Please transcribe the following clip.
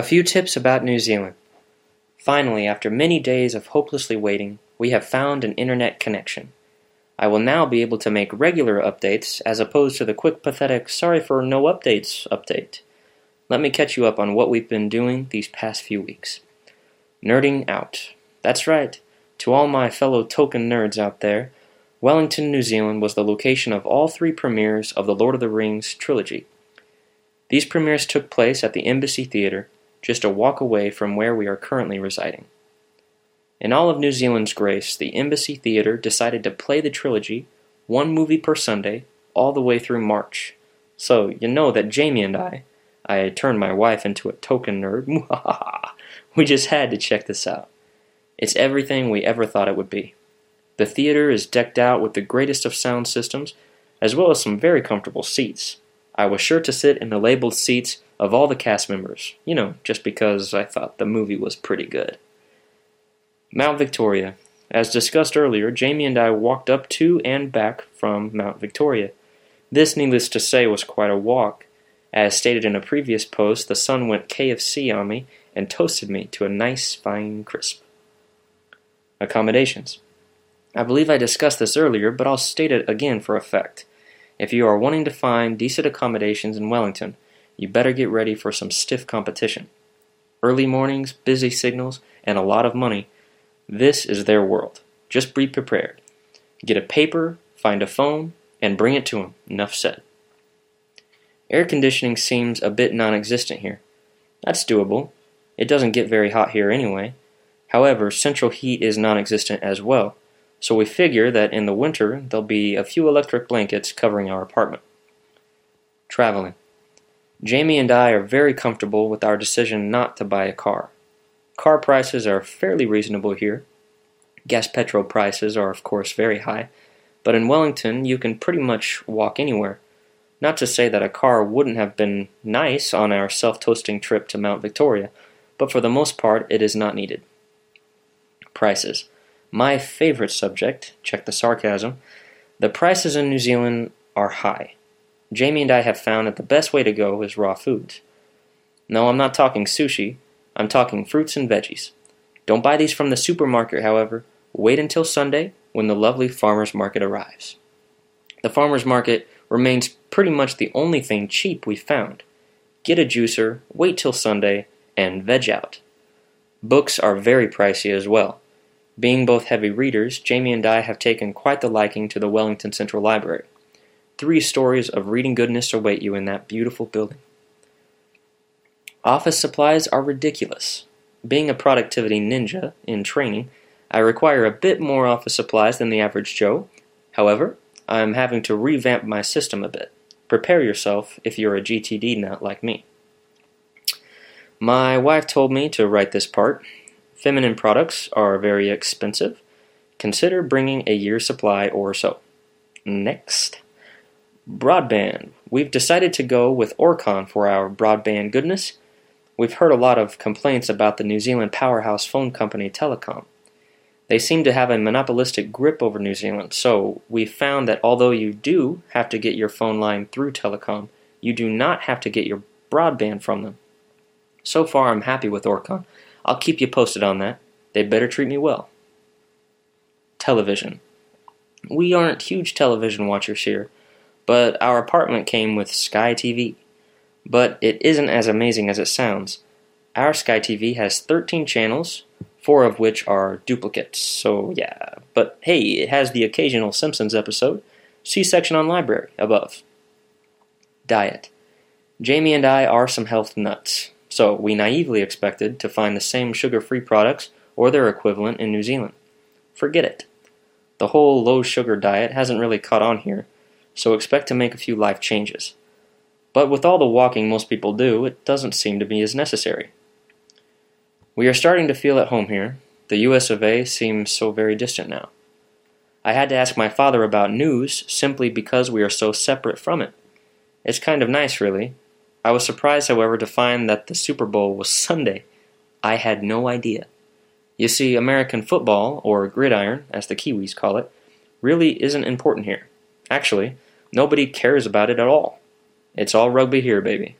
A few tips about New Zealand. Finally, after many days of hopelessly waiting, we have found an internet connection. I will now be able to make regular updates as opposed to the quick, pathetic, sorry for no updates update. Let me catch you up on what we've been doing these past few weeks. Nerding out. That's right. To all my fellow Tolkien nerds out there, Wellington, New Zealand was the location of all three premieres of the Lord of the Rings trilogy. These premieres took place at the Embassy Theatre, just a walk away from where we are currently residing. In all of New Zealand's grace, the Embassy Theatre decided to play the trilogy, one movie per Sunday, all the way through March. So, you know that Jamie and I, I turned my wife into a Tolkien nerd, we just had to check this out. It's everything we ever thought it would be. The theater is decked out with the greatest of sound systems, as well as some very comfortable seats. I was sure to sit in the labeled seats of all the cast members, you know, just because I thought the movie was pretty good. Mount Victoria. As discussed earlier, Jamie and I walked up to and back from Mount Victoria. This, needless to say, was quite a walk. As stated in a previous post, the sun went KFC on me and toasted me to a nice fine crisp. Accommodations. I believe I discussed this earlier, but I'll state it again for effect. If you are wanting to find decent accommodations in Wellington, you better get ready for some stiff competition. Early mornings, busy signals, and a lot of money. This is their world. Just be prepared. Get a paper, find a phone, and bring it to them. Enough said. Air conditioning seems a bit non existent here. That's doable. It doesn't get very hot here anyway. However, central heat is non existent as well so we figure that in the winter there'll be a few electric blankets covering our apartment. Traveling. Jamie and I are very comfortable with our decision not to buy a car. Car prices are fairly reasonable here. Gas petrol prices are, of course, very high, but in Wellington you can pretty much walk anywhere. Not to say that a car wouldn't have been nice on our self toasting trip to Mount Victoria, but for the most part it is not needed. Prices. My favorite subject, check the sarcasm, the prices in New Zealand are high. Jamie and I have found that the best way to go is raw foods. No, I'm not talking sushi, I'm talking fruits and veggies. Don't buy these from the supermarket, however. Wait until Sunday when the lovely farmer's market arrives. The farmer's market remains pretty much the only thing cheap we've found. Get a juicer, wait till Sunday, and veg out. Books are very pricey as well. Being both heavy readers, Jamie and I have taken quite the liking to the Wellington Central Library. Three stories of reading goodness await you in that beautiful building. Office supplies are ridiculous. Being a productivity ninja in training, I require a bit more office supplies than the average Joe. However, I'm having to revamp my system a bit. Prepare yourself if you're a GTD nut like me. My wife told me to write this part, Feminine products are very expensive. Consider bringing a year's supply or so. Next. Broadband. We've decided to go with Orcon for our broadband goodness. We've heard a lot of complaints about the New Zealand powerhouse phone company Telecom. They seem to have a monopolistic grip over New Zealand, so we found that although you do have to get your phone line through Telecom, you do not have to get your broadband from them. So far, I'm happy with Orcon. I'll keep you posted on that. They better treat me well. Television. We aren't huge television watchers here, but our apartment came with Sky TV. But it isn't as amazing as it sounds. Our Sky TV has 13 channels, four of which are duplicates, so yeah. But hey, it has the occasional Simpsons episode. See section on library above. Diet. Jamie and I are some health nuts so we naively expected to find the same sugar free products or their equivalent in New Zealand. Forget it. The whole low sugar diet hasn't really caught on here, so expect to make a few life changes. But with all the walking most people do, it doesn't seem to be as necessary. We are starting to feel at home here. The US of A seems so very distant now. I had to ask my father about news simply because we are so separate from it. It's kind of nice, really, I was surprised, however, to find that the Super Bowl was Sunday. I had no idea. You see, American football, or gridiron, as the Kiwis call it, really isn't important here. Actually, nobody cares about it at all. It's all rugby here, baby.